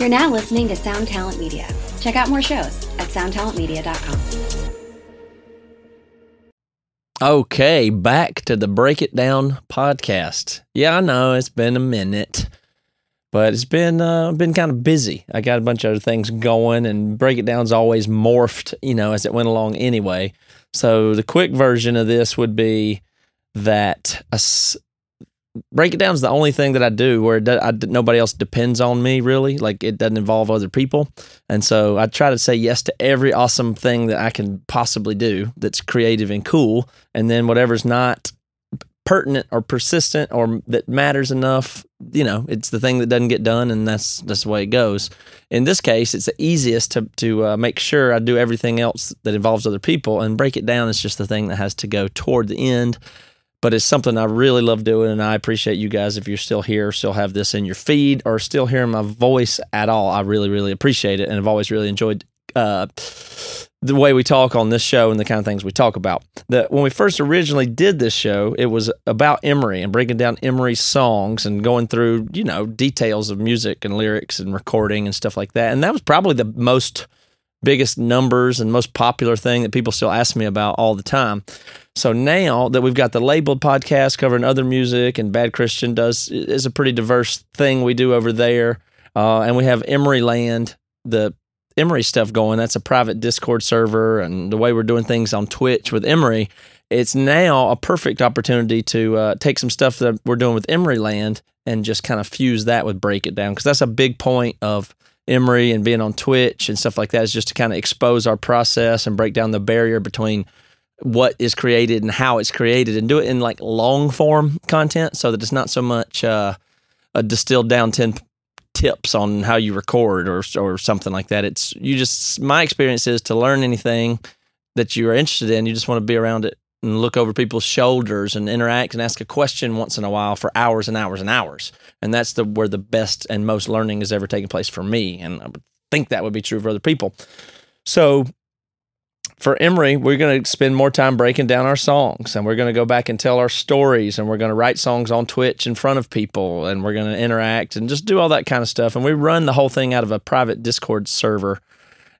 You're now listening to Sound Talent Media. Check out more shows at soundtalentmedia.com. Okay, back to the Break It Down podcast. Yeah, I know it's been a minute, but it's been uh, been kind of busy. I got a bunch of other things going, and Break It Down's always morphed, you know, as it went along anyway. So the quick version of this would be that break it down is the only thing that I do where I, nobody else depends on me really. Like it doesn't involve other people, and so I try to say yes to every awesome thing that I can possibly do that's creative and cool, and then whatever's not pertinent or persistent or that matters enough, you know, it's the thing that doesn't get done, and that's that's the way it goes. In this case, it's the easiest to to uh, make sure I do everything else that involves other people, and break it down is just the thing that has to go toward the end but it's something I really love doing, and I appreciate you guys if you're still here, still have this in your feed, or still hearing my voice at all. I really, really appreciate it, and I've always really enjoyed uh, the way we talk on this show and the kind of things we talk about. That when we first originally did this show, it was about Emery and breaking down Emery's songs and going through, you know, details of music and lyrics and recording and stuff like that. And that was probably the most biggest numbers and most popular thing that people still ask me about all the time. So now that we've got the labeled podcast covering other music and Bad Christian does is a pretty diverse thing we do over there, uh, and we have Emery Land, the Emery stuff going. That's a private Discord server, and the way we're doing things on Twitch with Emery, it's now a perfect opportunity to uh, take some stuff that we're doing with Emery Land and just kind of fuse that with Break It Down because that's a big point of Emery and being on Twitch and stuff like that is just to kind of expose our process and break down the barrier between what is created and how it's created and do it in like long form content so that it's not so much uh, a distilled down 10 tips on how you record or or something like that. It's you just my experience is to learn anything that you are interested in you just want to be around it and look over people's shoulders and interact and ask a question once in a while for hours and hours and hours. And that's the where the best and most learning has ever taken place for me and i would think that would be true for other people. So for Emery, we're going to spend more time breaking down our songs and we're going to go back and tell our stories and we're going to write songs on Twitch in front of people and we're going to interact and just do all that kind of stuff. And we run the whole thing out of a private Discord server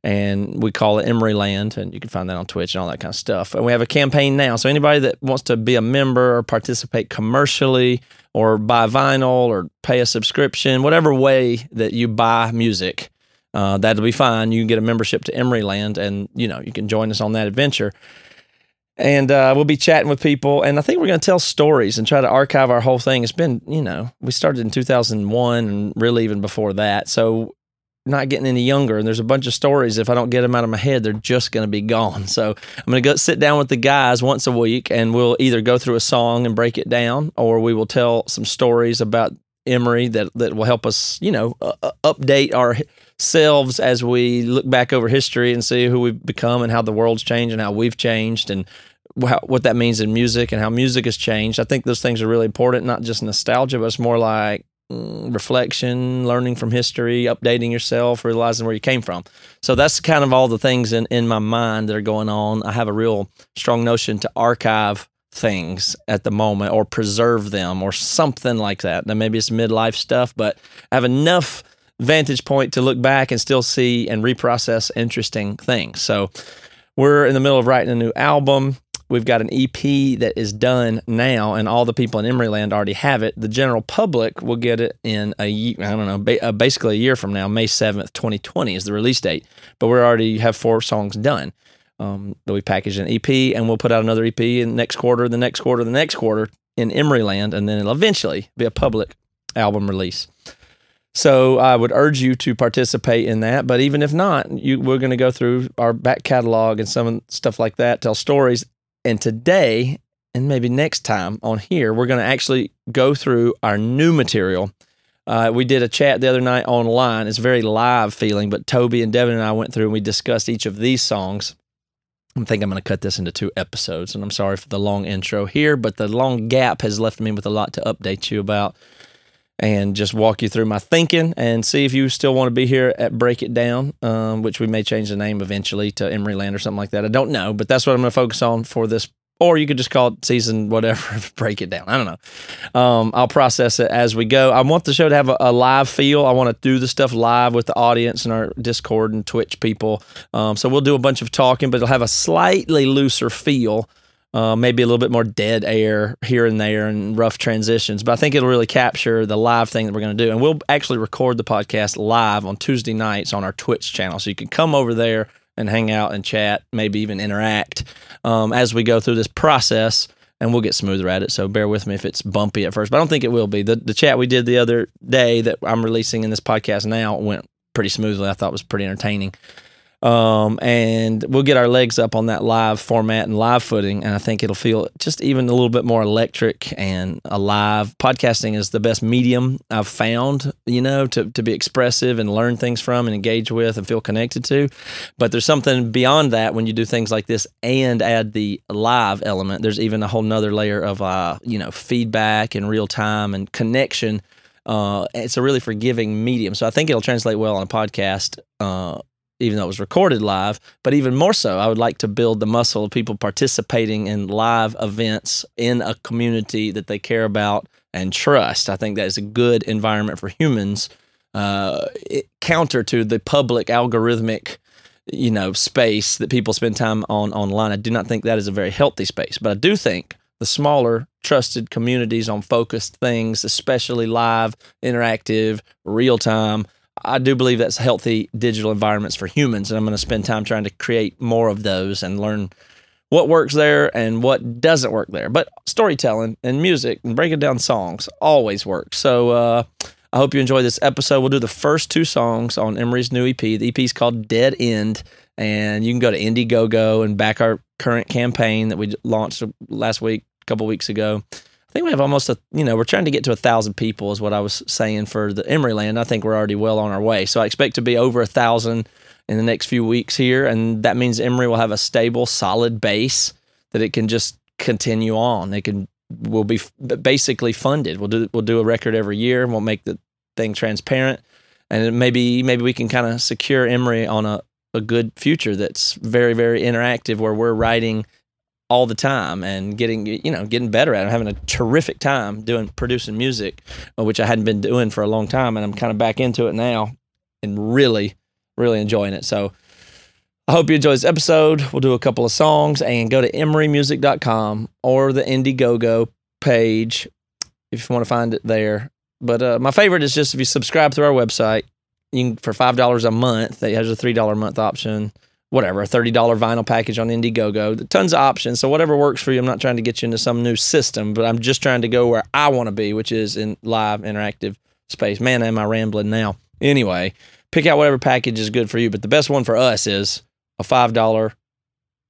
and we call it Emery Land and you can find that on Twitch and all that kind of stuff. And we have a campaign now. So anybody that wants to be a member or participate commercially or buy vinyl or pay a subscription, whatever way that you buy music, uh, that'll be fine. You can get a membership to Emery Land, and you know you can join us on that adventure. And uh, we'll be chatting with people, and I think we're going to tell stories and try to archive our whole thing. It's been, you know, we started in 2001, and really even before that. So not getting any younger, and there's a bunch of stories. If I don't get them out of my head, they're just going to be gone. So I'm going to go sit down with the guys once a week, and we'll either go through a song and break it down, or we will tell some stories about Emery that that will help us, you know, uh, update our selves as we look back over history and see who we've become and how the world's changed and how we've changed and how, what that means in music and how music has changed. I think those things are really important, not just nostalgia, but it's more like mm, reflection, learning from history, updating yourself, realizing where you came from. So that's kind of all the things in, in my mind that are going on. I have a real strong notion to archive things at the moment or preserve them or something like that. Now, maybe it's midlife stuff, but I have enough vantage point to look back and still see and reprocess interesting things. So we're in the middle of writing a new album. We've got an EP that is done now, and all the people in Emeryland already have it. The general public will get it in a year, I don't know, uh, basically a year from now, May 7th, 2020 is the release date. But we already have four songs done um, that we package an EP, and we'll put out another EP in next quarter, the next quarter, the next quarter in Emeryland, and then it'll eventually be a public album release. So I would urge you to participate in that. But even if not, you, we're going to go through our back catalog and some stuff like that, tell stories. And today, and maybe next time on here, we're going to actually go through our new material. Uh, we did a chat the other night online. It's very live feeling, but Toby and Devin and I went through and we discussed each of these songs. I think I'm going to cut this into two episodes, and I'm sorry for the long intro here, but the long gap has left me with a lot to update you about and just walk you through my thinking and see if you still want to be here at Break It Down, um, which we may change the name eventually to Emery Land or something like that. I don't know, but that's what I'm going to focus on for this or you could just call it season whatever, break it down. I don't know. Um, I'll process it as we go. I want the show to have a, a, live feel. I want to do the stuff live with the audience and our Discord and Twitch people. Um, so we'll do a bunch of talking, but it'll have a slightly looser feel. Uh, maybe a little bit more dead air here and there and rough transitions, but I think it'll really capture the live thing that we're going to do. And we'll actually record the podcast live on Tuesday nights on our Twitch channel. So you can come over there and hang out and chat, maybe even interact um, as we go through this process. And we'll get smoother at it. So bear with me if it's bumpy at first, but I don't think it will be. The, the chat we did the other day that I'm releasing in this podcast now went pretty smoothly. I thought was pretty entertaining. Um, and we'll get our legs up on that live format and live footing. And I think it'll feel just even a little bit more electric and alive. Podcasting is the best medium I've found, you know, to, to be expressive and learn things from and engage with and feel connected to. But there's something beyond that when you do things like this and add the live element. There's even a whole nother layer of, uh, you know, feedback and real time and connection. Uh, it's a really forgiving medium. So I think it'll translate well on a podcast. Uh, even though it was recorded live. But even more so, I would like to build the muscle of people participating in live events in a community that they care about and trust. I think that is a good environment for humans, uh, it, counter to the public algorithmic you know space that people spend time on online. I do not think that is a very healthy space, but I do think the smaller trusted communities on focused things, especially live, interactive, real time, I do believe that's healthy digital environments for humans, and I'm going to spend time trying to create more of those and learn what works there and what doesn't work there. But storytelling and music and breaking down songs always works. So uh, I hope you enjoy this episode. We'll do the first two songs on Emery's new EP. The EP is called Dead End, and you can go to Indiegogo and back our current campaign that we launched last week, a couple weeks ago. I think we have almost a, you know, we're trying to get to a thousand people, is what I was saying for the Emeryland. I think we're already well on our way. So I expect to be over a thousand in the next few weeks here. And that means Emery will have a stable, solid base that it can just continue on. It can, will be basically funded. We'll do, we'll do a record every year and we'll make the thing transparent. And maybe, maybe we can kind of secure Emery on a, a good future that's very, very interactive where we're writing all the time and getting you know getting better at it. I'm having a terrific time doing producing music, uh, which I hadn't been doing for a long time, and I'm kind of back into it now and really really enjoying it. So I hope you enjoy this episode. We'll do a couple of songs and go to emerymusic.com or the Indiegogo page if you want to find it there. But uh, my favorite is just if you subscribe through our website, you can for five dollars a month. It has a three dollar a month option whatever, a $30 vinyl package on Indiegogo. Tons of options. So whatever works for you. I'm not trying to get you into some new system, but I'm just trying to go where I want to be, which is in live interactive space. Man, am I rambling now. Anyway, pick out whatever package is good for you, but the best one for us is a $5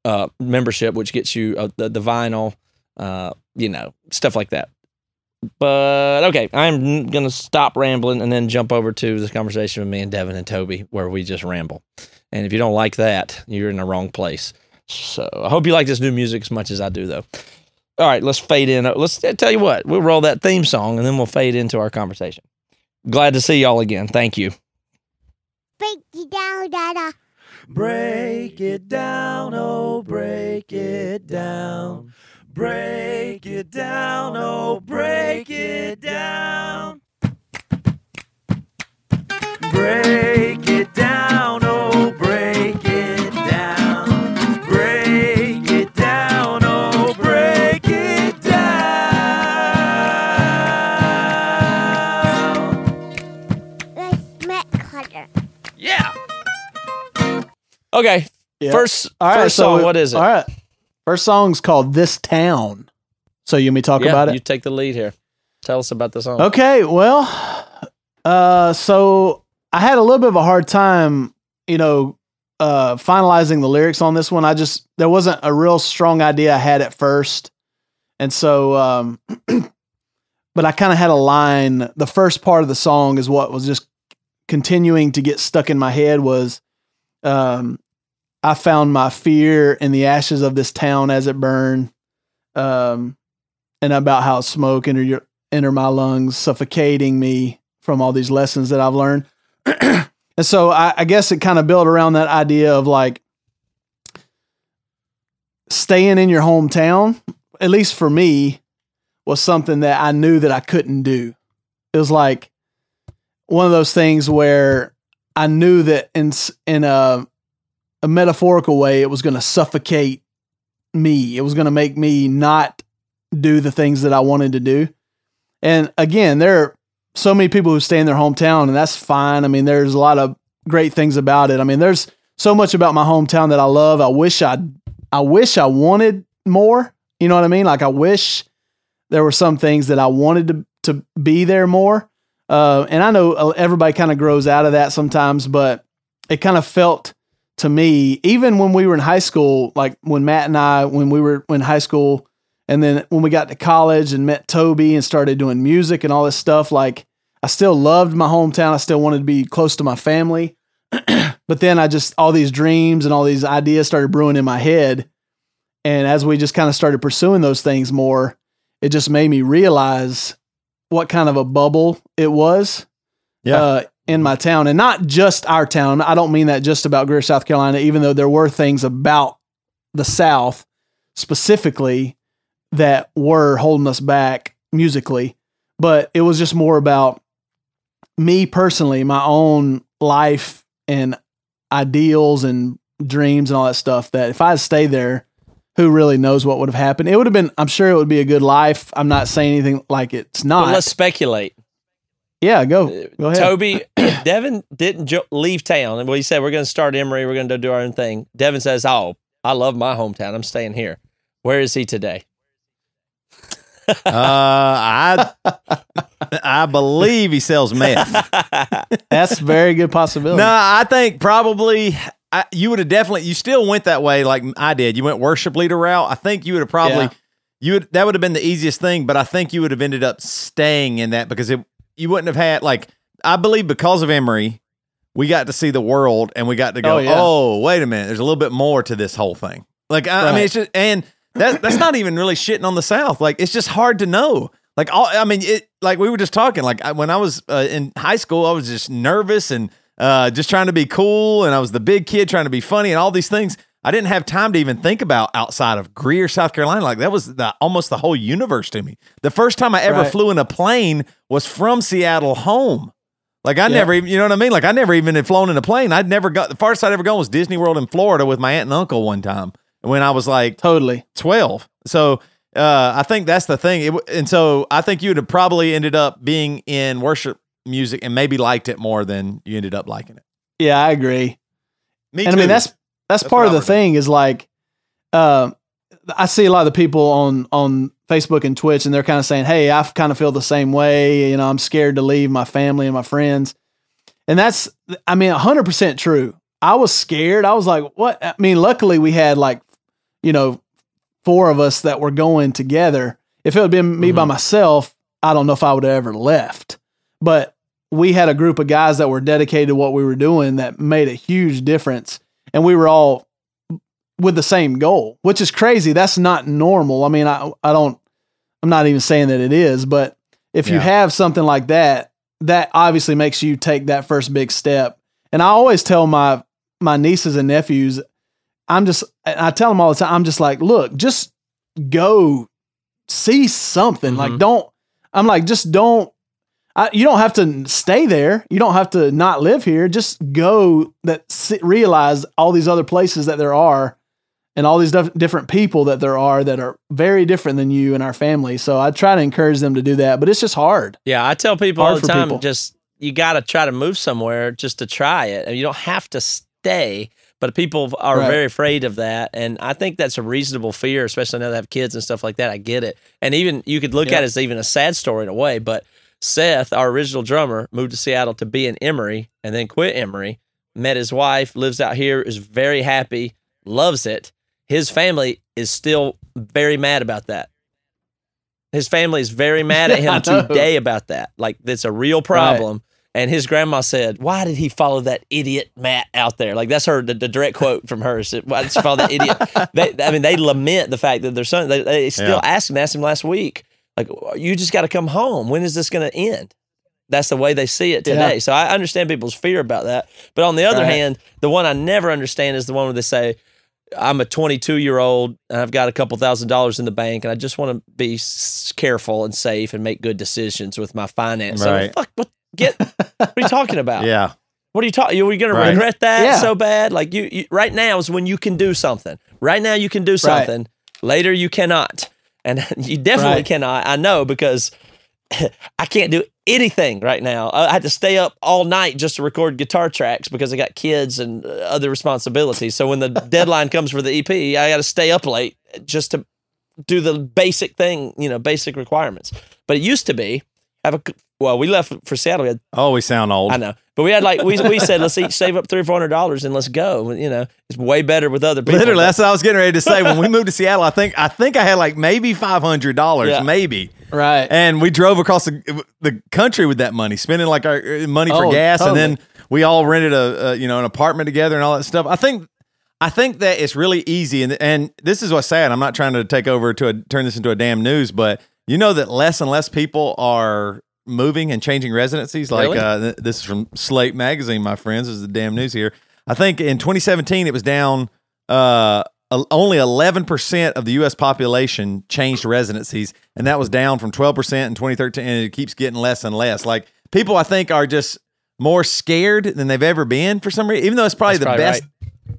uh, membership, which gets you uh, the, the vinyl, uh, you know, stuff like that. But okay, I'm going to stop rambling and then jump over to this conversation with me and Devin and Toby where we just ramble. And if you don't like that, you're in the wrong place. So I hope you like this new music as much as I do, though. All right, let's fade in. Uh, let's tell you what, we'll roll that theme song and then we'll fade into our conversation. Glad to see y'all again. Thank you. Break it down, Dada. Break it down, oh, break it down. Break it down, oh, break it down. Break it down, oh, Okay. Yeah. First, All right, first so song. What is it? All right. First song's called This Town. So you want me to talk yeah, about it? You take the lead here. Tell us about the song. Okay, well, uh, so I had a little bit of a hard time, you know, uh, finalizing the lyrics on this one. I just there wasn't a real strong idea I had at first, and so, um, but I kind of had a line. The first part of the song is what was just continuing to get stuck in my head was, um, I found my fear in the ashes of this town as it burned, um, and about how smoke enter your enter my lungs, suffocating me from all these lessons that I've learned. and so I, I guess it kind of built around that idea of like staying in your hometown, at least for me, was something that I knew that I couldn't do. It was like one of those things where I knew that in in a a metaphorical way, it was going to suffocate me. It was going to make me not do the things that I wanted to do. And again, there are so many people who stay in their hometown, and that's fine. I mean, there's a lot of great things about it. I mean, there's so much about my hometown that I love. I wish I, I wish I wanted more. You know what I mean? Like I wish there were some things that I wanted to to be there more. Uh, and I know uh, everybody kind of grows out of that sometimes, but it kind of felt to me, even when we were in high school, like when Matt and I, when we were in high school, and then when we got to college and met Toby and started doing music and all this stuff, like I still loved my hometown. I still wanted to be close to my family. but then I just, all these dreams and all these ideas started brewing in my head. And as we just kind of started pursuing those things more, it just made me realize what kind of a bubble it was Yeah. uh, in my town, and not just our town. I don't mean that just about Greer, South Carolina, even though there were things about the South specifically that were holding us back musically, but it was just more about me personally, my own life and ideals and dreams and all that stuff. That if I had stayed there, who really knows what would have happened? It would have been. I'm sure it would be a good life. I'm not saying anything like it's But not. let's speculate. Yeah, go go ahead. Toby, Devin didn't jo- leave town, and we said we're going to start Emery, we're going to do our own thing. Devin says, "Oh, I love my hometown. I'm staying here." Where is he today? Uh, I I believe he sells meth. That's a very good possibility. No, I think probably I, you would have definitely. You still went that way, like I did. You went worship leader route. I think you would have probably Yeah. you would that would have been the easiest thing. But I think you would have ended up staying in that because it, you wouldn't have had like I believe because of Emery, we got to see the world and we got to go. Oh, Oh, wait a minute, there's a little bit more to this whole thing. Like I, I mean, it's just and that that's not even really shitting on the South. Like it's just hard to know. Like all, I mean, it like we were just talking. Like I, when I was uh, in high school, I was just nervous and uh, just trying to be cool, and I was the big kid trying to be funny, and all these things. I didn't have time to even think about outside of Greer, South Carolina. Like that was the almost the whole universe to me. The first time I ever Right. flew in a plane was from Seattle home. Like I Yeah. never even, you know what I mean? Like I never even had flown in a plane. I'd never got the farthest I'd ever gone was Disney World in Florida with my aunt and uncle one time when I was like totally. 12. So uh, I think that's the thing. It, and so I think you would have probably ended up being in worship music and maybe liked it more than you ended up liking it. Yeah, I agree. Me and I mean that's that's, That's part of the thing is like um I see a lot of the people on on Facebook and Twitch and they're kind of saying, "Hey, I kind of feel the same way, you know, I'm scared to leave my family and my friends." And that's I mean 100% true. I was scared. I was like, "What?" I mean, luckily we had like you know, four of us that were going together. If it had been me by myself, I don't know if I would have ever left. But we had a group of guys that were dedicated to what we were doing that made a huge difference. And we were all with the same goal, which is crazy. That's not normal. I mean, I, I don't, I'm not even saying that it is, but if you have something like that, that obviously makes you take that first big step. And I always tell my, my nieces and nephews, I'm just, I tell them all the time, I'm just like, look, just go see something. Like, Mhm. don't, I'm like, just don't, I, you don't have to stay there. You don't have to not live here. Just go that s- realize all these other places that there are and all these dif- different people that there are that are very different than you and our family. So I try to encourage them to do that, but it's just hard. Yeah, I tell people all the time, people. just you got to try to move somewhere just to try it. And you don't have to stay, but people are Right. very afraid of that. And I think that's a reasonable fear, especially now they have kids and stuff like that. I get it. And even you could look Yeah. at it as even a sad story in a way, but Seth, our original drummer, moved to Seattle to be in Emery and then quit Emery, met his wife, lives out here, is very happy, loves it. His family is still very mad about that. His family is very mad at him today about that. Like it's a real problem. And his grandma said, "Why did he follow that idiot Matt out there?" Like that's her the, the direct quote from her. Said, Why did she follow that idiot? They, I mean, they lament the fact that their son. They, they still Yeah. asked him, asked him last week, like, uh, "You just got to come home. When is this going to end?" That's the way they see it today. Yeah. So I understand people's fear about that. But on the other Right. hand, the one I never understand is the one where they say, I'm a 22 year old and I've got a couple thousand dollars in the bank and I just want to be careful and safe and make good decisions with my finance. So, Right. fuck, what, get, what are you talking about? Yeah. What are you talking? Are you going to Right. regret that Yeah. so bad? Like you, you, right now is when you can do something. Right now you can do something. Later you cannot, and you definitely Right. cannot. I know because I can't do anything right now. I had to stay up all night just to record guitar tracks because I got kids and uh, other responsibilities. So when the deadline comes for the EP, I got to stay up late just to do the basic thing, you know, basic requirements. But it used to be have a well, we left for Seattle. We had Oh, we sound old. I know, but we had like we we said let's each save up three or four hundred dollars and let's go. You know, it's way better with other people. Literally, that's what I was getting ready to say. When we moved to Seattle, I think I think I had like maybe five hundred dollars, Yeah. maybe. Right. And we drove across the, the country with that money, spending like our uh, money for Oh, gas, totally. and then we all rented a, a you know an apartment together and all that stuff. I think I think that it's really easy, and and this is what's sad. I'm not trying to take over to a, turn this into a damn news, but you know that less and less people are moving and changing residencies. Like Really? uh, th- this is from Slate Magazine, my friends. This is the damn news here. I think in 2017 it was down. Uh, only 11% of the U.S. population changed residencies, and that was down from 12% in 2013, and it keeps getting less and less. Like people, I think, are just more scared than they've ever been for some reason. Even though it's probably That's the probably best,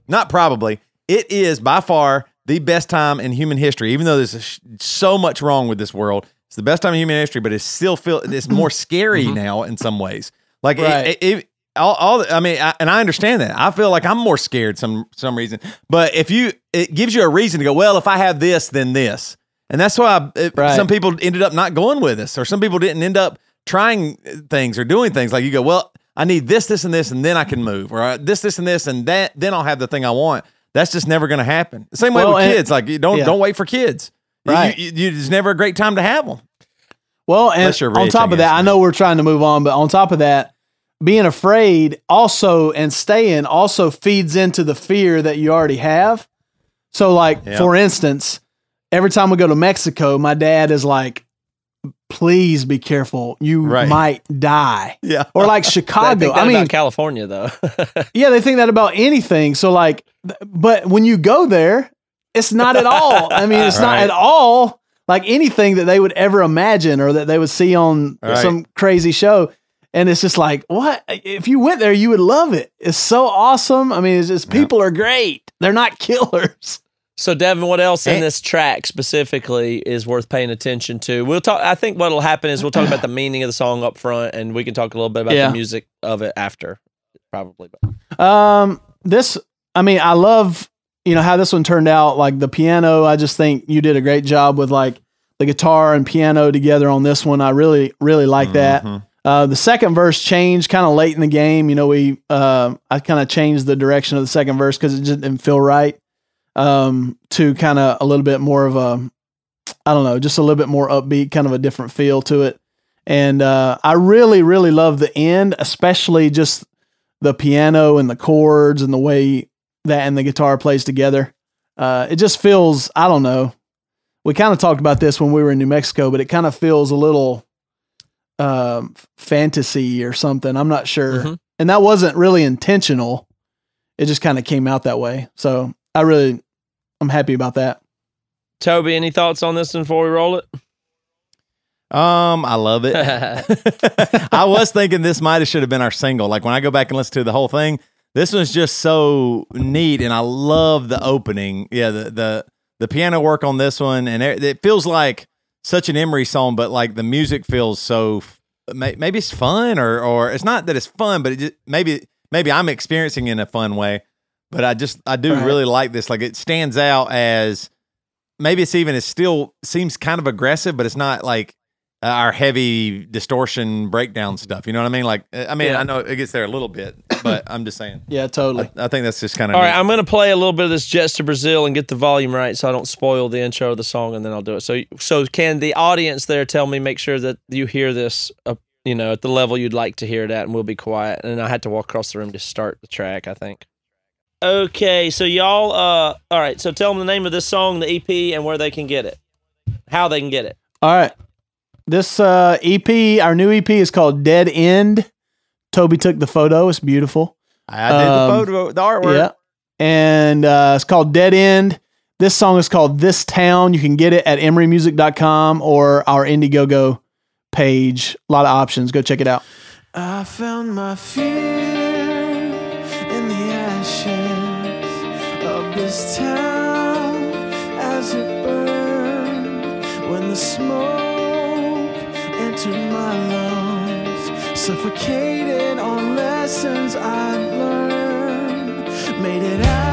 not probably, it is by far the best time in human history. Even though there's sh- so much wrong with this world, it's the best time in human history. But it's still feel it's more scary mm-hmm. now in some ways. Like Right. it, it- all, all I mean, I, and I understand that. I feel like I'm more scared some some reason. But if you, it gives you a reason to go. Well, if I have this, then this, and that's why I, it- Right. some people ended up not going with us, or some people didn't end up trying uh, things or doing things. Like you go, well, I need this, this, and this, and then I can move, or uh, this, this, and this, and that, then I'll have the thing I want. That's just never going to happen. Same way Well, with and- kids. Like don't yeah. don't wait for kids. You- Right. You, you, it's never a great time to have them. Well, and you're on top of that. I know we're trying to move on, but on top of that, being afraid also and staying also feeds into the fear that you already have. So, like Yeah. for instance, every time we go to Mexico, my dad is like, "Please be careful, you Right. might die." Yeah. Or like I Chicago. think I, mean, about California though. yeah, they think that about anything. So like, but when you go there, it's not at all. I mean, it's not at all like anything that they would ever imagine or that they would see on Right. some crazy show. And it's just like, what? If you went there, you would love it. It's so awesome. I mean, it's just people are great. They're not killers. So, Devin, what else in this track specifically is worth paying attention to? We'll talk. I think what'll happen is we'll talk about the meaning of the song up front, and we can talk a little bit about Yeah. the music of it after, probably. Um, this, I mean, I love, you know, how this one turned out. Like the piano, I just think you did a great job with like the guitar and piano together on this one. I really, really like that. Mhm. Uh, the second verse changed kind of late in the game. You know, we, uh, I kind of changed the direction of the second verse because it just didn't feel right. Um, to kind of a little bit more of a, I don't know, just a little bit more upbeat, kind of a different feel to it. And uh, I really, really love the end, especially just the piano and the chords and the way that and the guitar plays together. Uh, it just feels, I don't know. We kind of talked about this when we were in New Mexico, but it kind of feels a little um, fantasy or something. I'm not sure. Mhm. And that wasn't really intentional. It just kind of came out that way. So I really, I'm happy about that. Toby, any thoughts on this before we roll it? Um, I love it. I was thinking this might have should have been our single. Like when I go back and listen to the whole thing, this one's just so neat, and I love the opening. Yeah, the the the piano work on this one, and it, it feels like such an Emery song, but like the music feels so. Maybe it's fun, or or it's not that it's fun, but it just, maybe maybe I'm experiencing it in a fun way. But I just I do Right. really like this. Like it stands out as maybe it's even it still seems kind of aggressive, but it's not like our heavy distortion breakdown stuff. You know what I mean? Like, uh, I mean, Yeah. I know it gets there a little bit, but I'm just saying. Yeah, totally. I, I think that's just kind of All right, I'm going to play a little bit of this Jets to Brazil and get the volume right so I don't spoil the intro of the song and then I'll do it. So so can the audience there tell me make sure that you hear this uh, you know at the level you'd like to hear it at and we'll be quiet and I had to walk across the room to start the track, I think. Okay, so y'all uh all right, so tell them the name of this song, the EP and where they can get it. How they can get it. All right. This uh, EP, our new EP is called Dead End. Toby took the photo. It's beautiful. I did um, the photo, the artwork. Yeah. and uh, it's called Dead End. This song is called This Town. You can get it at emerymusic.com or our Indiegogo page. A lot of options. Go check it out. I found my fear in the ashes of this town suffocated on lessons I've learned, made it out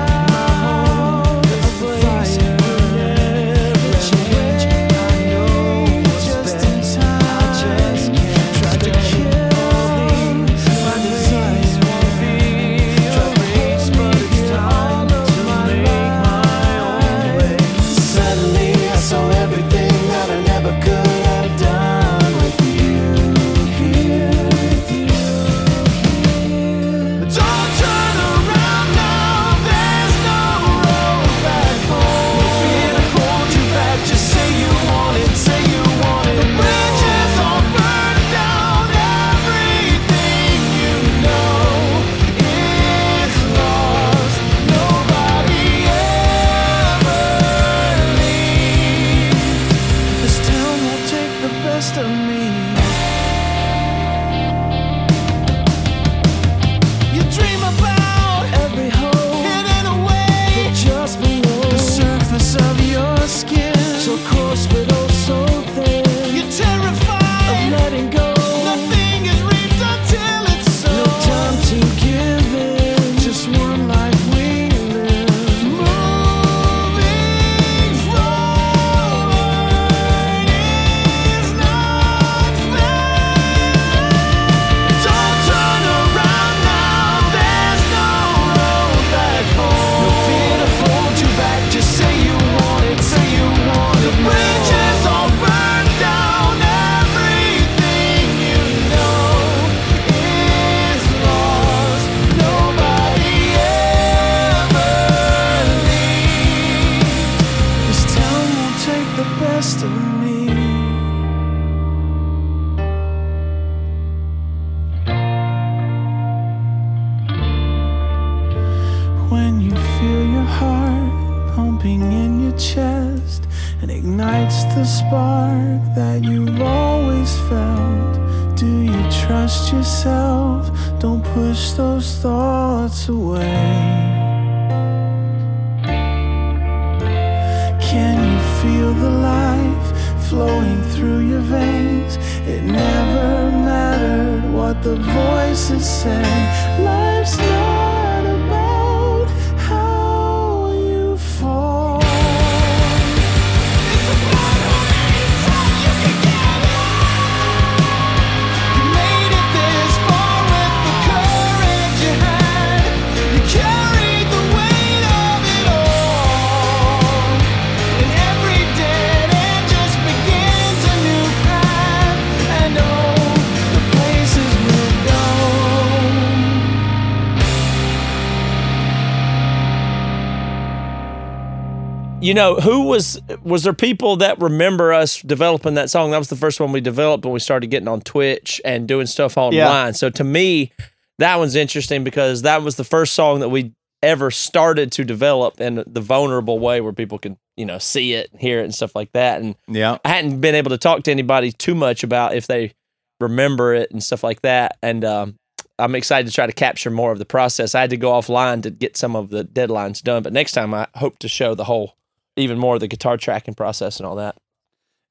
You know, who was was there people that remember us developing that song? That was the first one we developed when we started getting on Twitch and doing stuff online. So to me, that one's interesting because that was the first song that we ever started to develop in the vulnerable way where people can, you know, see it, hear it and stuff like that. And Yeah. I hadn't been able to talk to anybody too much about if they remember it and stuff like that. And um, I'm excited to try to capture more of the process. I had to go offline to get some of the deadlines done, but next time I hope to show the whole, even more the guitar tracking process and all that.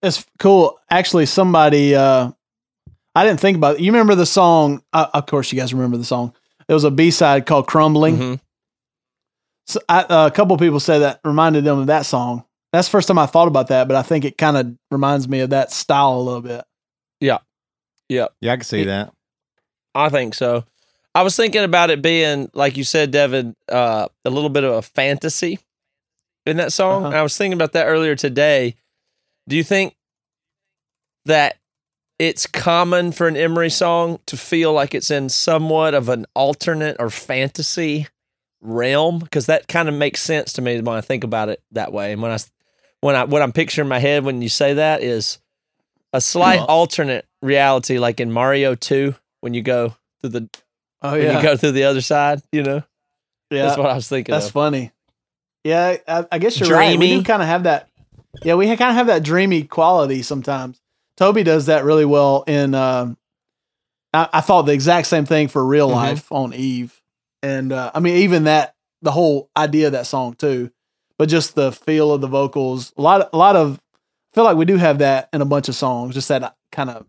It's cool. Actually, somebody, uh, I didn't think about it. You remember the song? Uh, of course, you guys remember the song. There was a B side called Crumbling. Mhm. So I, uh, a couple people said that reminded them of that song. That's the first time I thought about that, but I think it kind of reminds me of that style a little bit. Yeah. Yeah, yeah. I can see that. I think so. I was thinking about it being, like you said, Devin, uh, a little bit of a fantasy in that song. Uh-huh. I was thinking about that earlier today. Do you think that it's common for an Emery song to feel like it's in somewhat of an alternate or fantasy realm? Because that kind of makes sense to me when I think about it that way. And when I, when I, what I'm picturing in my head when you say that is a slight Well- alternate reality, like in Mario Two, when you go through the Oh when you go through the other side, you know? Yeah, That's what I was thinking. That's of. funny. Yeah, I, I guess you're right. We do kind of have that. Yeah, we kind of have that dreamy quality sometimes. Toby does that really well in. Um, I, I thought the exact same thing for real Mhm. life on Eve, and uh, I mean even that the whole idea of that song too, but just the feel of the vocals. A lot, a lot of. I feel like we do have that in a bunch of songs. Just that kind of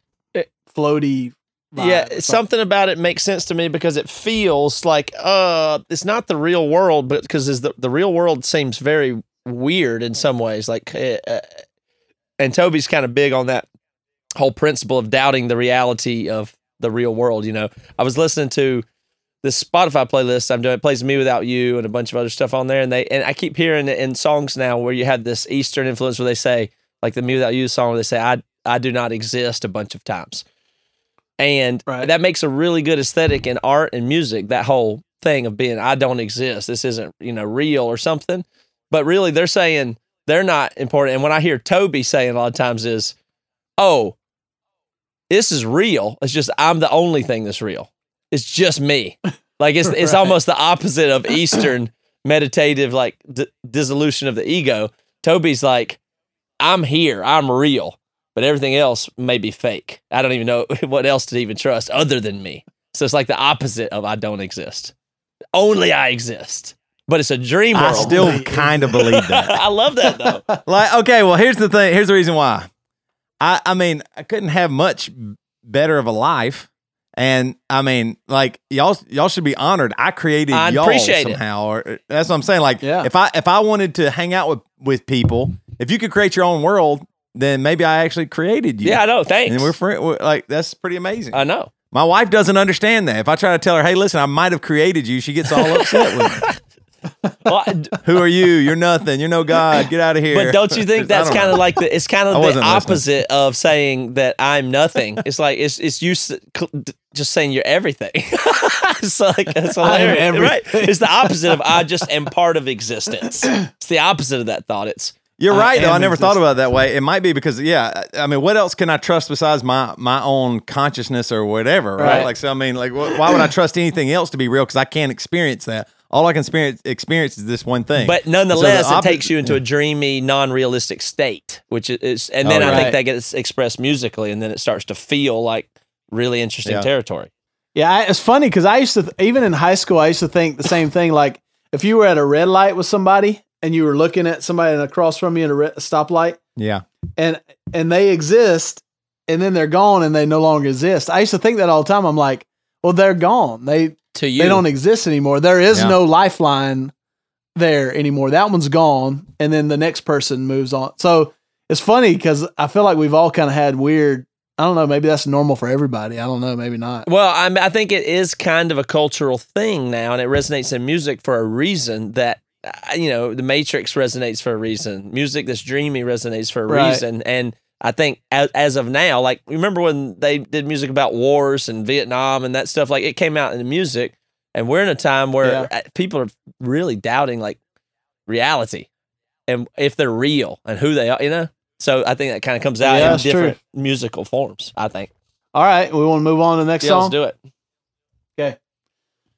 floaty. Yeah, something. something about it makes sense to me because it feels like uh it's not the real world, but because the the real world seems very weird in some ways. Like, uh, and Toby's kind of big on that whole principle of doubting the reality of the real world. You know, I was listening to this Spotify playlist I'm doing. It plays "mewithoutYou" and a bunch of other stuff on there, and they and I keep hearing in songs now where you have this Eastern influence where they say like the "mewithoutYou" song where they say "I I do not exist" a bunch of times. And Right. that makes a really good aesthetic in art and music. That whole thing of being, I don't exist. This isn't, you know, real or something. But really, they're saying they're not important. And when I hear Toby saying a lot of times is, oh, this is real. It's just I'm the only thing that's real. It's just me. Like it's it's almost the opposite of Eastern meditative like d- dissolution of the ego. Toby's like, I'm here. I'm real but everything else may be fake. I don't even know what else to even trust other than me. So it's like the opposite of I don't exist. Only I exist. But it's a dream I still kind of believe that. I love that though. like okay well here's the thing here's the reason why i i mean i couldn't have much better of a life and i mean like y'all y'all should be honored i created I y'all somehow or that's what i'm saying like Yeah. if i if i wanted to hang out with with people if you could create your own world then maybe i actually created you Yeah, I know. Thanks. and we're, friend, we're like that's pretty amazing I know. my wife doesn't understand that if i try to tell her hey listen i might have created you she gets all upset with me Well, I- d- who are you you're nothing you're no god get out of here but don't you think that's kind of like the it's kind of the wasn't listening. opposite of saying that I'm nothing. It's like it's it's you s- cl- d- just saying you're everything. it's like it's I hilarious, right? everything. It's the opposite of I just am part of existence. It's the opposite of that thought. It's You're I right, though. I never thought about it that way. It might be because, yeah. I I mean, what else can I trust besides my my own consciousness or whatever, right? Right. Like, so I mean, like, wh- why would I trust anything else to be real? Because I can't experience that. All I can experience experience is this one thing. But So nonetheless, it takes you into a dreamy, non-realistic state, which is, and then Oh, I think that gets expressed musically, and then it starts to feel like really interesting Yeah. territory. Yeah, I, it's funny because I used to, even in high school, I used to think the same thing. Like if you were at a red light with somebody and you were looking at somebody across from you at a, red, a stoplight, yeah, and and they exist, and then they're gone and they no longer exist. I used to think that all the time. I'm like, well, they're gone. They To you, they don't exist anymore. There is Yeah. no lifeline there anymore. That one's gone, and then the next person moves on. So it's funny because I feel like we've all kind of had weird. I don't know. Maybe that's normal for everybody. I don't know. Maybe not. Well, I, mean, I think it is kind of a cultural thing now, and it resonates in music for a reason. That you know, the Matrix resonates for a reason. Music that's dreamy resonates for a Right. reason, and I think as, as of now, like remember when they did music about wars and Vietnam and that stuff, like it came out in the music, and we're in a time where Yeah. uh, people are really doubting like reality and if they're real and who they are, you know. So I think that kind of comes out Yeah, in that's true. different musical forms. I think. All right, we want to move on to the next Yeah, song. let's do it. Okay.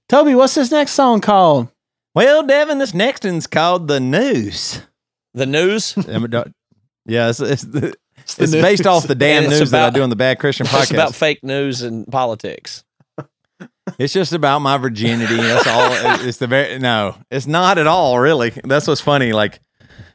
Toby, what's this next song called? Well, Devin, this next one's called the News. The news. Yeah, it's it's, the, it's, the based off the damn it's news that I do on the Bad Christian podcast. It's about fake news and politics. It's just about my virginity. That's all. It's the very no. It's not at all. Really. That's what's funny. Like,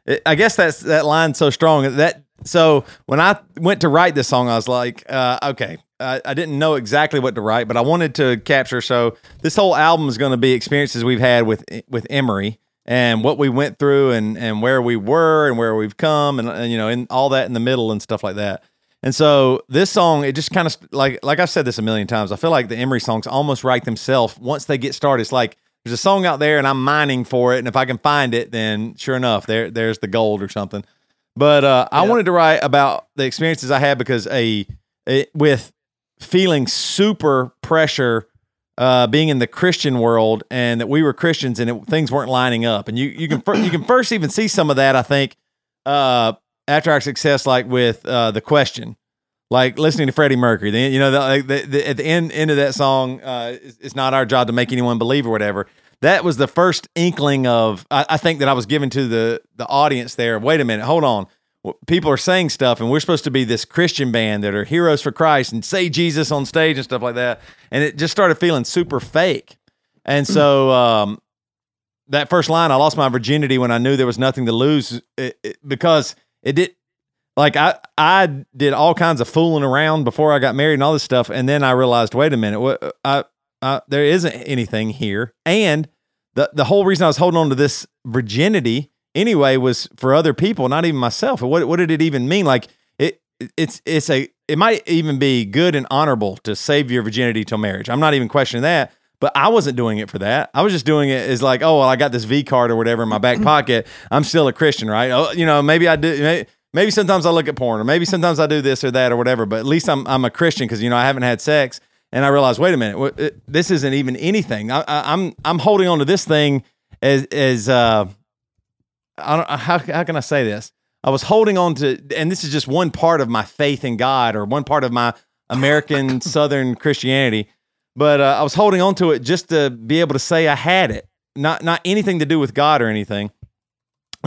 it, I guess that's that line's so strong that. So when I went to write this song, I was like, uh, okay, I, I didn't know exactly what to write, but I wanted to capture. So this whole album is going to be experiences we've had with with Emery and what we went through and and where we were and where we've come and, and you know and all that in the middle and stuff like that. And so this song, it just kind of like like I've said this a million times. I feel like the Emery songs almost write themselves once they get started. It's like there's a song out there and I'm mining for it, and if I can find it, then sure enough, there there's the gold or something. But uh, I Yeah. wanted to write about the experiences I had because a, a with feeling super pressure uh, being in the Christian world and that we were Christians and it, things weren't lining up. And you you can fir- you can first even see some of that I think uh, after our success, like with uh, the question, like listening to Freddie Mercury. Then you know the, the, the, at the end end of that song, uh, it's, it's not our job to make anyone believe or whatever. That was the first inkling of I, I think that I was given to the the audience there. Wait a minute, hold on. People are saying stuff, and we're supposed to be this Christian band that are heroes for Christ and say Jesus on stage and stuff like that. And it just started feeling super fake. And so um, that first line, I lost my virginity when I knew there was nothing to lose it, it- because it did. Like I, I did all kinds of fooling around before I got married and all this stuff, and then I realized, wait a minute, what I, I there isn't anything here, and the the whole reason I was holding on to this virginity anyway was for other people, not even myself. And what what did it even mean? Like it it's it's a it might even be good and honorable to save your virginity till marriage. I'm not even questioning that. But I wasn't doing it for that. I was just doing it as like, oh, well, I got this V card or whatever in my back pocket. I'm still a Christian, right? Oh, you know, maybe I do. Maybe, maybe sometimes I look at porn, or maybe sometimes I do this or that or whatever. But at least I'm I'm a Christian because you know I haven't had sex, and I realized, wait a minute, this isn't even anything. I, I, I'm I'm holding on to this thing as as uh, I don't how how can I say this? I was holding on to, and this is just one part of my faith in God, or one part of my American Southern Christianity. But uh, I was holding on to it just to be able to say I had it, not not anything to do with God or anything.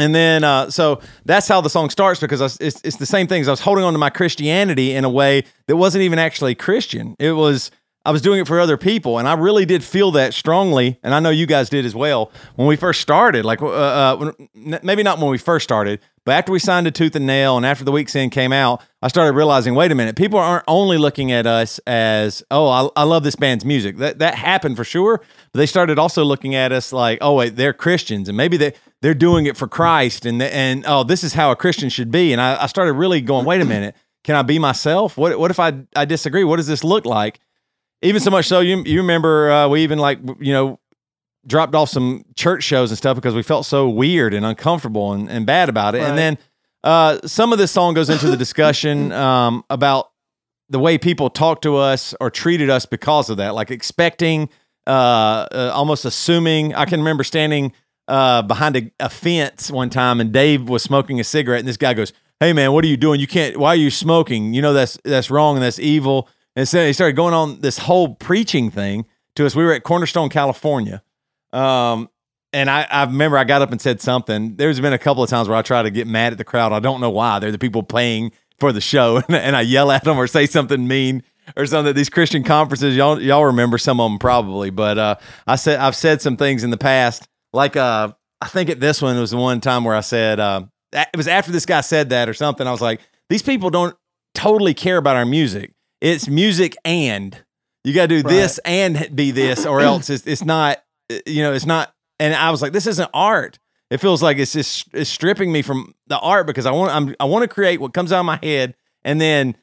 And then, uh, so that's how the song starts because it's, it's the same things. I was holding on to my Christianity in a way that wasn't even actually Christian. It was, I was doing it for other people. And I really did feel that strongly. And I know you guys did as well when we first started. Like, uh, uh, maybe not when we first started, but after we signed a Tooth and Nail and after the Weak's End came out, I started realizing wait a minute, people aren't only looking at us as, oh, I, I love this band's music. That, that happened for sure. But they started also looking at us like, oh, wait, they're Christians. And maybe they, they're doing it for Christ. And, and oh, this is how a Christian should be. And I, I started really going, wait a minute, can I be myself? What, what if I, I disagree? What does this look like? Even so much so, you, you remember uh, we even like, you know, dropped off some church shows and stuff because we felt so weird and uncomfortable and, and bad about it. Right. And then uh, some of this song goes into the discussion um, about the way people talk to us or treated us because of that, like expecting, uh, uh, almost assuming. I can remember standing uh, behind a, a fence one time, and Dave was smoking a cigarette, and this guy goes, "Hey man, what are you doing? You can't. Why are you smoking? You know that's that's wrong and that's evil." And so he started going on this whole preaching thing to us. We were at Cornerstone, California. Um, and I, I remember I got up and said something. There's been a couple of times where I try to get mad at the crowd. I don't know why. They're the people paying for the show, and, and I yell at them or say something mean or something. These Christian conferences, y'all y'all remember some of them probably, but uh, I said I've said some things in the past, like uh, I think at this one was the one time where I said uh, it was after this guy said that or something. I was like, these people don't totally care about our music. It's music and you got to do this and be this, or else it's it's not. You know, it's not. And I was like, this isn't art. It feels like it's just it's stripping me from the art because I want I'm I want to create what comes out of my head and then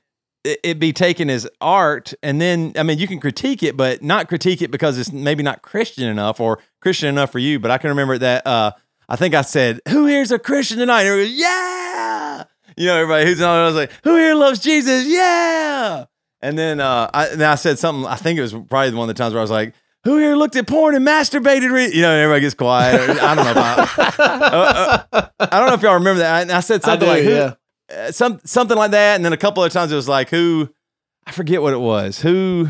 it, it be taken as art and then I mean you can critique it but not critique it because it's maybe not Christian enough or Christian enough for you. But I can remember that uh I think I said, "Who here's a Christian tonight?" And yeah. You know, everybody who's on. I was like, "Who here loves Jesus?" Yeah. And then uh, I, and I said something. I think it was probably one of the times where I was like, "Who here looked at porn and masturbated?" Re-? You know, everybody gets quiet. Or, I don't know. If I, uh, uh, I don't know if y'all remember that. And I said I something do, like, who, yeah. uh, some something like that. And then a couple of times it was like, "Who?" I forget what it was. Who?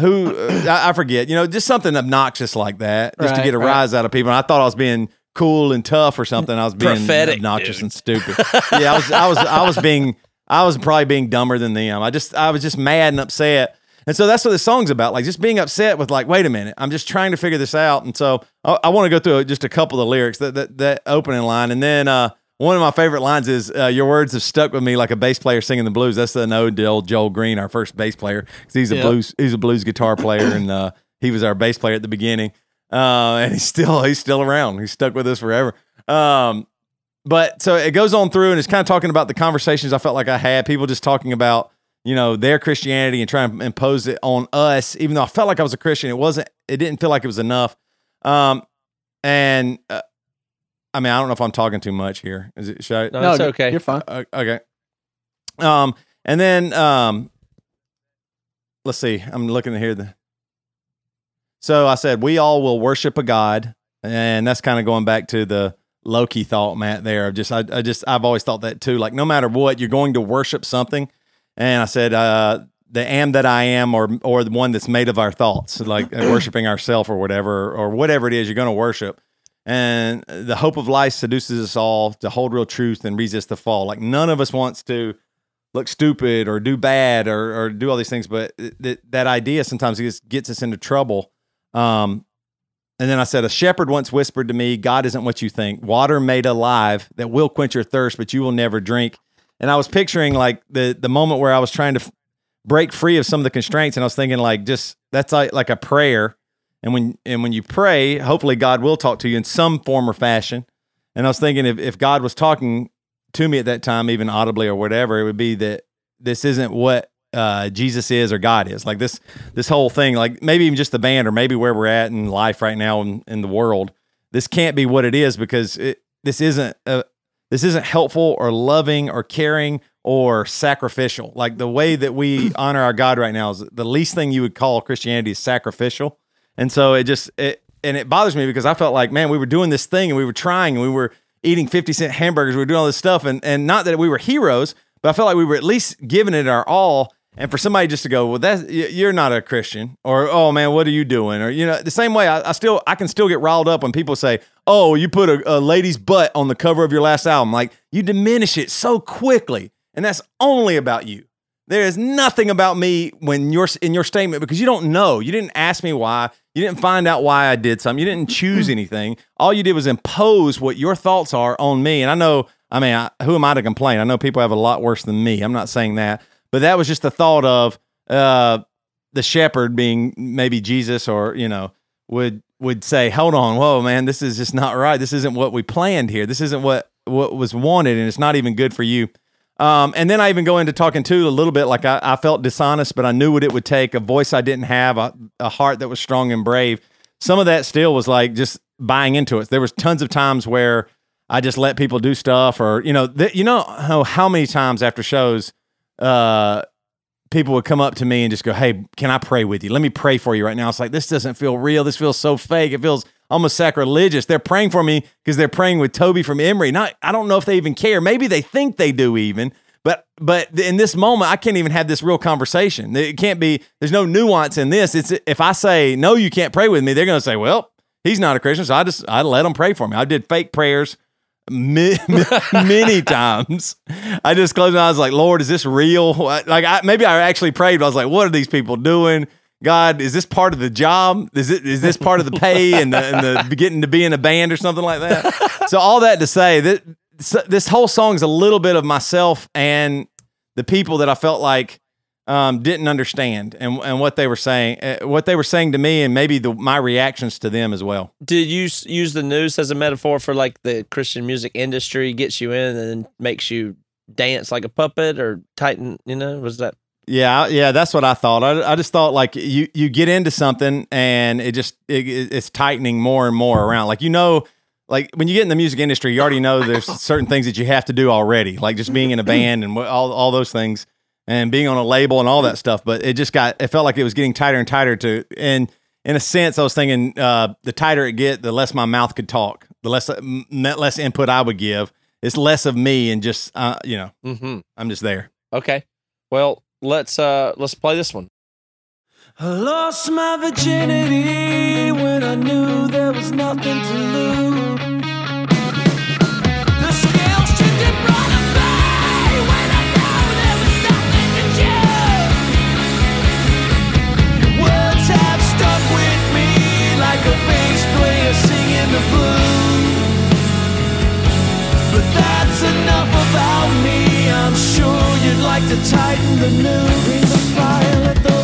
Who? Uh, I, I forget. You know, just something obnoxious like that, just to get a right. rise out of people. And I thought I was being cool and tough or something. I was being Prophetic, obnoxious dude. and stupid. yeah, I was. I was. I was being. I was probably being dumber than them. I just. I was just mad and upset. And so that's what the song's about. Like just being upset with like, wait a minute, I'm just trying to figure this out. And so I, I want to go through just a couple of the lyrics that that, that opening line, and then uh, one of my favorite lines is uh, "Your words have stuck with me like a bass player singing the blues." That's an ode to old Joel Green, our first bass player, because he's a Yep. blues he's a blues guitar player, and uh, he was our bass player at the beginning. Uh, and he's still he's still around. He's stuck with us forever. Um, but so it goes on through and it's kind of talking about the conversations I felt like I had. People just talking about you know their Christianity and trying to impose it on us, even though I felt like I was a Christian. It wasn't. It didn't feel like it was enough. Um, and uh, I mean, I don't know if I'm talking too much here. Is it? Should I? No, it's okay. You're fine. Uh, okay. Um, and then um, let's see. I'm looking to hear The so I said we all will worship a God, and that's kind of going back to the Loki thought, Matt. There, of just I, I just I've always thought that too. Like no matter what, you're going to worship something. And I said uh, the am that I am, or or the one that's made of our thoughts, like worshiping ourself or whatever, or whatever it is you're going to worship. And the hope of life seduces us all to hold real truth and resist the fall. Like none of us wants to look stupid or do bad or, or do all these things, but th- that idea sometimes gets, gets us into trouble. Um, and then I said, A shepherd once whispered to me, God isn't what you think. Water made alive that will quench your thirst, but you will never drink. And I was picturing like the the moment where I was trying to f- break free of some of the constraints, and I was thinking like just that's like like a prayer. And when and when you pray, hopefully God will talk to you in some form or fashion. And I was thinking if, if God was talking to me at that time, even audibly or whatever, it would be that this isn't what uh, Jesus is or God is. Like this this whole thing, like maybe even just the band or maybe where we're at in life right now in, in the world. This can't be what it is because it, this isn't uh, this isn't helpful or loving or caring or sacrificial. Like the way that we honor our God right now is the least thing you would call Christianity is sacrificial. And so it just it and it bothers me because I felt like, man, we were doing this thing and we were trying and we were eating 50 cent hamburgers, we were doing all this stuff and and not that we were heroes, but I felt like we were at least giving it our all. And for somebody just to go, well, that's you're not a Christian, or oh man, what are you doing? Or you know, the same way I, I still I can still get riled up when people say, oh, you put a, a lady's butt on the cover of your last album. Like you diminish it so quickly, and that's only about you. There is nothing about me when you're in your statement because you don't know. You didn't ask me why. You didn't find out why I did something. You didn't choose mm-hmm. anything. All you did was impose what your thoughts are on me. And I know, I mean, I, who am I to complain? I know people have a lot worse than me. I'm not saying that, but that was just the thought of uh, the shepherd being maybe Jesus, or you know, would would say, "Hold on, whoa, man, this is just not right. This isn't what we planned here. This isn't what what was wanted, and it's not even good for you." Um, and then I even go into talking too a little bit like I, I felt dishonest, but I knew what it would take a voice I didn't have, a, a heart that was strong and brave. Some of that still was like just buying into it. There was tons of times where I just let people do stuff, or you know, th- you know how many times after shows, uh, people would come up to me and just go, "Hey, can I pray with you? Let me pray for you right now." It's like this doesn't feel real. This feels so fake. It feels almost sacrilegious. They're praying for me because they're praying with Toby from Emery. Not, I don't know if they even care. Maybe they think they do even. But but in this moment, I can't even have this real conversation. It can't be. There's no nuance in this. It's if I say no, you can't pray with me. They're to say, well, he's not a Christian, so I just I let them pray for me. I did fake prayers many times. I just closed my eyes like, Lord, is this real? Like I, maybe I actually prayed, but I was like, what are these people doing? God, is this part of the job? Is it is this part of the pay and the, and the getting to be in a band or something like that? So all that to say that this whole song is a little bit of myself and the people that I felt like um, didn't understand and and what they were saying, uh, what they were saying to me, and maybe the, my reactions to them as well. Did you s- use the noose as a metaphor for like the Christian music industry gets you in and makes you dance like a puppet or tighten? You know, was that? Yeah, yeah, that's what I thought. I, I just thought like you you get into something and it just it, it's tightening more and more around. Like you know, like when you get in the music industry, you already know there's certain things that you have to do already, like just being in a band and all all those things, and being on a label and all that stuff. But it just got it felt like it was getting tighter and tighter to and. In a sense, I was thinking uh, the tighter it get, the less my mouth could talk, the less m- less input I would give. It's less of me and just uh, you know, Mm-hmm. I'm just there. Okay. Well, let's uh let's play this one. I lost my virginity when I knew there was nothing to lose. Like to tighten the noose. Bring the fire, let the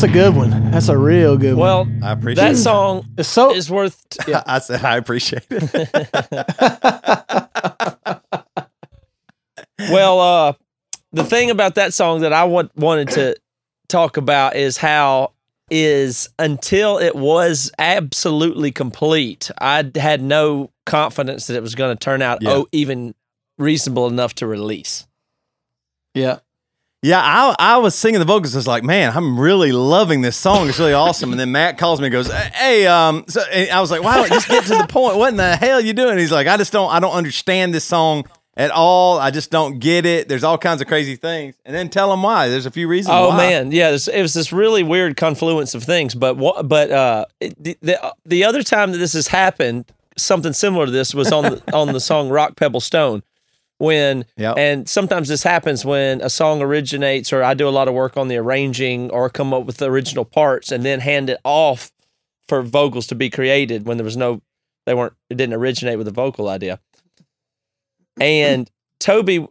That's a good one. That's a real good one. Well, I appreciate that it. song It's so is worth. Yeah. I said I appreciate it. Well, uh, the thing about that song that I want, wanted to talk about is how is until it was absolutely complete, I had no confidence that it was going to turn out Yeah. oh even reasonable enough to release. yeah. Yeah, I I was singing the vocals. I was like, man, I'm really loving this song. It's really awesome. And then Matt calls me and goes, hey, um, so and I was like, why don't you just get to the point? What in the hell are you doing? He's like, I just don't, I don't understand this song at all. I just don't get it. There's all kinds of crazy things. And then tell him why. There's a few reasons. Oh why. man, yeah, it was, this really weird confluence of things. But what? But uh, the, the the other time that this has happened, something similar to this was on the, on the song "Rock Pebble Stone," when Yep. and sometimes this happens when a song originates, or I do a lot of work on the arranging, or come up with the original parts, and then hand it off for vocals to be created when there was no, they weren't, it didn't originate with a vocal idea. And Toby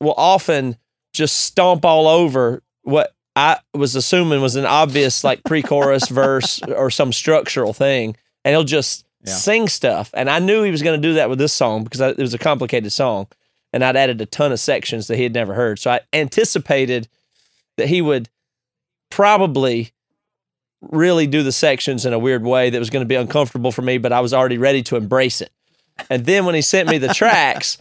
will often just stomp all over what I was assuming was an obvious like pre-chorus verse or some structural thing, and he'll just Yeah. sing stuff. And I knew he was going to do that with this song because it was a complicated song, and I'd added a ton of sections that he had never heard. So I anticipated that he would probably really do the sections in a weird way that was going to be uncomfortable for me, but I was already ready to embrace it. And then when he sent me the tracks,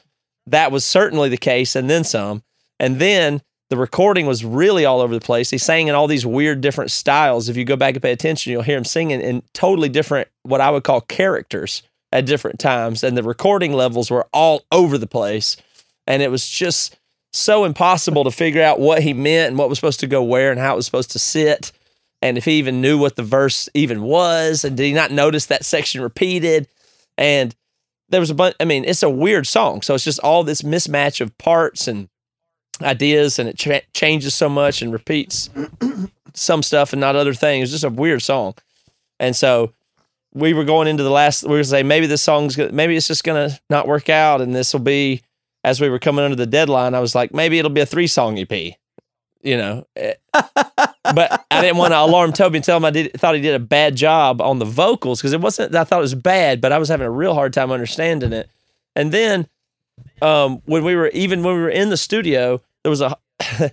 that was certainly the case, and then some. And then the recording was really all over the place. He sang in all these weird different styles. If you go back and pay attention, you'll hear him singing in totally different, what I would call characters at different times. And the recording levels were all over the place. And it was just so impossible to figure out what he meant and what was supposed to go where and how it was supposed to sit. And if he even knew what the verse even was. And did he not notice that section repeated? And there was a bunch. I mean, it's a weird song, so it's just all this mismatch of parts and ideas, and it cha- changes so much and repeats some stuff and not other things. It's just a weird song, and so we were going into the last. We were gonna maybe this song's maybe it's just gonna not work out, and this will be as we were coming under the deadline. I was like, maybe it'll be a three song EP, you know. Eh, but I didn't want to alarm Toby and tell him I did thought he did a bad job on the vocals because it wasn't, I thought it was bad, but I was having a real hard time understanding it. And then um, when we were even when we were in the studio, there was a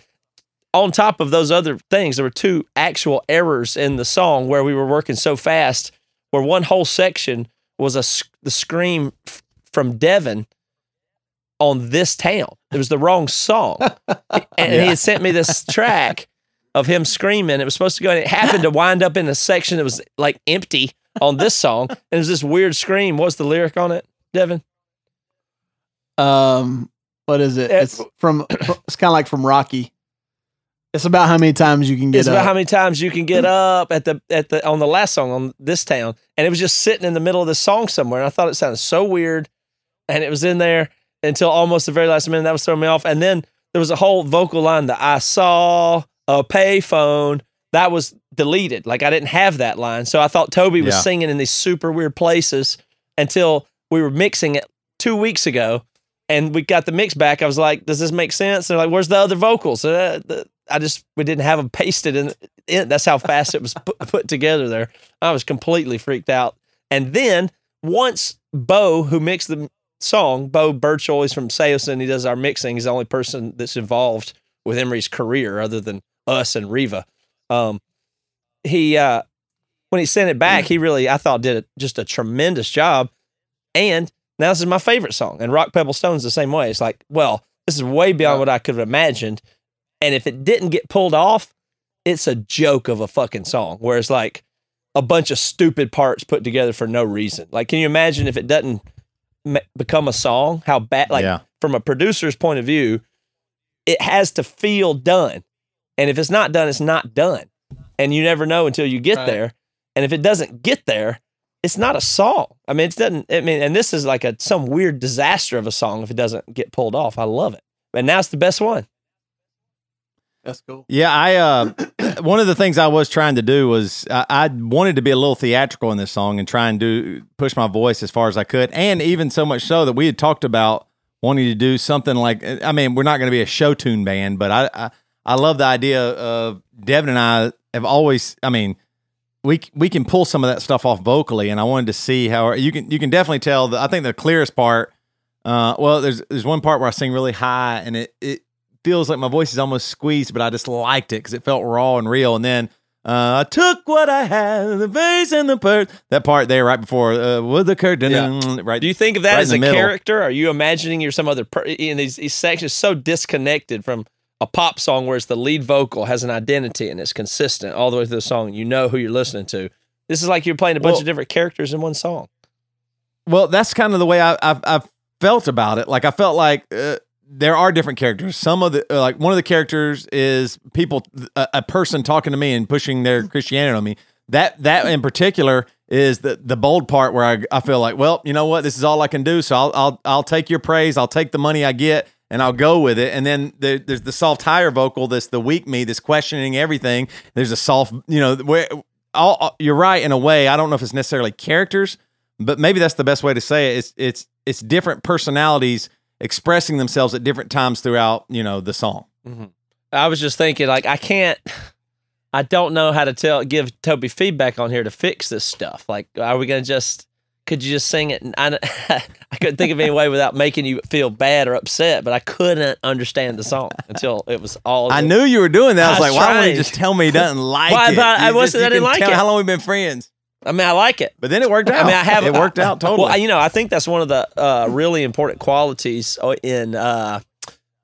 on top of those other things, there were two actual errors in the song where we were working so fast, where one whole section was a, the scream f- from Devin on this town. It was the wrong song, and he had sent me this track of him screaming. It was supposed to go, and it happened to wind up in a section that was like empty on this song, and it was this weird scream. What's the lyric on it, Devin? Um, what is it? Uh, It's from. It's kind of like from Rocky. It's about how many times you can get It's about how many times you can get up at the at the on the last song on this town, and it was just sitting in the middle of the song somewhere. And I thought it sounded so weird, and it was in there until almost the very last minute. That was throwing me off. And then there was a whole vocal line that I saw a payphone that was deleted. Like I didn't have that line, so I thought Toby was Yeah. singing in these super weird places until we were mixing it two weeks ago. And we got the mix back. I was like, "Does this make sense?" They're like, "Where's the other vocals?" Uh, the- I just we didn't have them pasted in. in that's how fast it was put, put together there. I was completely freaked out. And then once Beau, who mixed the song, Beau Burchell, is from Saosin. He does our mixing. He's the only person that's involved with Emery's career other than us and Riva. Um, he uh, when he sent it back, he really I thought did a, just a tremendous job. And now this is my favorite song. And Rock Pebble Stone's the same way. It's like, well, this is way beyond what I could have imagined. And if it didn't get pulled off, it's a joke of a fucking song. Whereas like a bunch of stupid parts put together for no reason. Like, can you imagine if it doesn't become a song? How bad? Like Yeah. from a producer's point of view, it has to feel done. And if it's not done, it's not done. And you never know until you get Right. there. And if it doesn't get there, it's not a song. I mean, it doesn't. I mean, and this is like a some weird disaster of a song if it doesn't get pulled off. I love it, and now it's the best one. That's cool. Yeah, I uh, one of the things I was trying to do was I, I wanted to be a little theatrical in this song and try and do push my voice as far as I could, and even so much so that we had talked about wanting to do something like I mean, we're not going to be a show tune band, but I, I I love the idea of Devin and I have always I mean we we can pull some of that stuff off vocally, and I wanted to see how you can you can definitely tell. The, I think the clearest part. Uh, well, there's there's one part where I sing really high, and it it feels like my voice is almost squeezed, but I just liked it because it felt raw and real. And then uh, I took what I had, the vase and the purse. That part there, right before uh, with the curtain, Yeah. right? Do you think of that right as a middle. character? Are you imagining you're some other per- in these, these sections so disconnected from a pop song where it's the lead vocal has an identity and it's consistent all the way through the song? You know who you're listening to. This is like you're playing a bunch Well- of different characters in one song. Well, that's kind of the way I, I've, I've felt about it. Like I felt like uh, there are different characters. Some of the uh, like one of the characters is people, a, a person talking to me and pushing their Christianity on me. That that in particular is the the bold part where I, I feel like, well, you know what, this is all I can do. So I'll I'll I'll take your praise. I'll take the money I get. And I'll go with it. And then there, there's the soft higher vocal, that's the weak me, that's questioning everything. There's a soft, you know, where all, you're right in a way. I don't know if it's necessarily characters, but maybe that's the best way to say it. It's it's it's different personalities expressing themselves at different times throughout you know the song. Mm-hmm. I was just thinking, like, I can't, I don't know how to tell, give Toby feedback on here to fix this stuff. Like, are we going to just, could you just sing it? And I, I couldn't think of any way without making you feel bad or upset, but I couldn't understand the song until it was all. I knew you were doing that. I was, I was like, why don't you just tell me he doesn't like Well, it? thought- I You wasn't- you I didn't like tell it. How long we've been friends? I mean, I like it. But then it worked out. I mean, I have it worked out totally. Well, you know, I think that's one of the uh, really important qualities uh, in uh,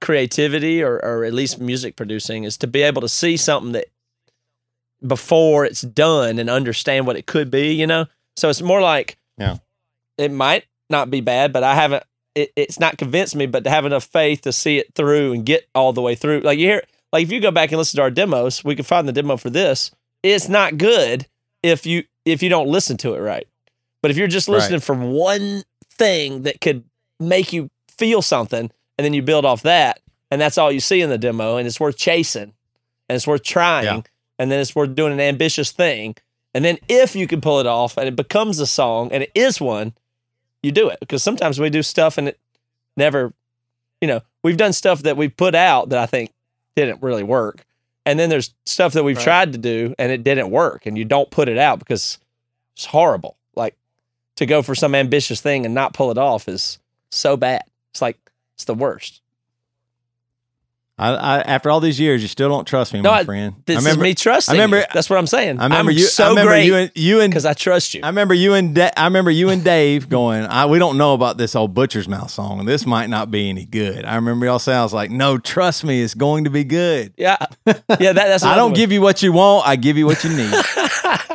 creativity or, or at least music producing is to be able to see something that before it's done and understand what it could be. You know, so it's more like Yeah. it might not be bad, but I haven't. It, it's not convinced me, but to have enough faith to see it through and get all the way through. Like you hear, like if you go back and listen to our demos, we can find the demo for this. It's not good if you if you don't listen to it right. But if you're just Right. listening for one thing that could make you feel something, and then you build off that, and that's all you see in the demo, and it's worth chasing, and it's worth trying, Yeah. and then it's worth doing an ambitious thing, and then if you can pull it off and it becomes a song and it is one, you do it because sometimes we do stuff and it never, you know, we've done stuff that we put out that I think didn't really work. And then there's stuff that we've Right. tried to do and it didn't work and you don't put it out because it's horrible. Like to go for some ambitious thing and not pull it off is so bad. It's like it's the worst. I, I, after all these years, you still don't trust me, No, my I- friend. This I remember, is me trusting. I remember- you. That's what I'm saying. I remember I'm you. so I remember great you and you and because I trust you. I remember you and da- I remember you and Dave going. I, we don't know about this old Butcher's Mouth song. This might not be any good. I remember y'all saying, "I was like, no, trust me, it's going to be good." yeah, yeah. That, that's I don't one. give you what you want. I give you what you need.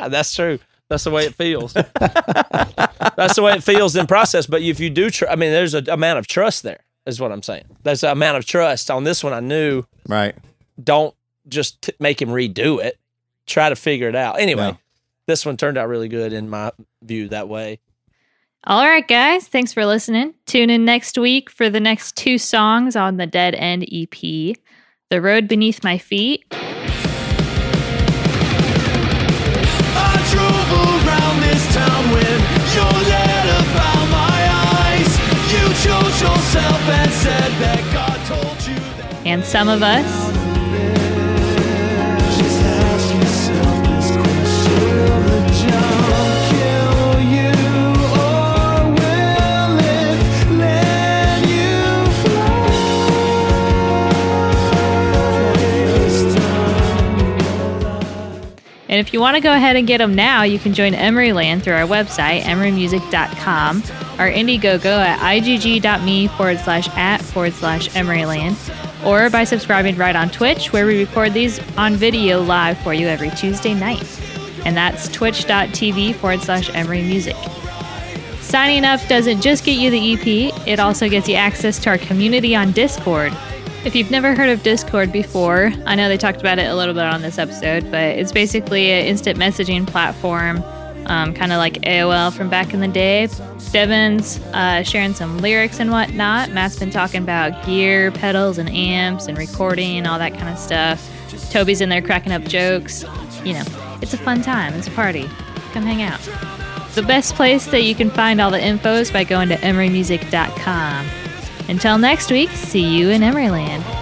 That's true. That's the way it feels. That's the way it feels in process. But if you do, tr- I mean, there's an amount of trust there. Is what I'm saying. There's an amount of trust on this one. I knew. right. Don't just t- make him redo it. Try to figure it out. Anyway, No. this one turned out really good in my view that way. All right, guys. Thanks for listening. Tune in next week for the next two songs on the Dead End EP The Road Beneath My Feet And some of us And if you want to go ahead and get them now, you can join Emeryland through our website, emerymusic.com or Indiegogo at igg.me forward slash at forward slash Emeryland, or by subscribing right on Twitch, where we record these on video live for you every Tuesday night. And that's twitch.tv forward slash Emery Music. Signing up doesn't just get you the EP, it also gets you access to our community on Discord. If you've never heard of Discord before, I know they talked about it a little bit on this episode, but it's basically an instant messaging platform, um, kind of like AOL from back in the day. Devin's uh, sharing some lyrics and whatnot. Matt's been talking about gear, pedals, and amps, and recording, and all that kind of stuff. Toby's in there cracking up jokes. You know, it's a fun time. It's a party. Come hang out. The best place that you can find all the info is by going to emerymusic.com. Until next week, see you in Emeryland.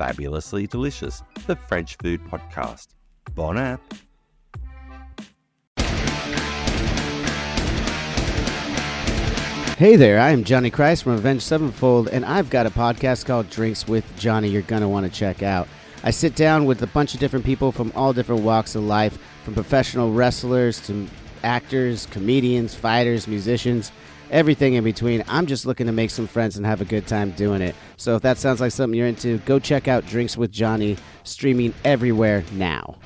Fabulously Delicious, the French food podcast. Bon app! Hey there, I am Johnny Christ from Avenged Sevenfold, and I've got a podcast called Drinks with Johnny you're going to want to check out. I sit down with a bunch of different people from all different walks of life, from professional wrestlers to actors, comedians, fighters, musicians, everything in between. I'm just looking to make some friends and have a good time doing it. So if that sounds like something you're into, go check out Drinks with Johnny, streaming everywhere now.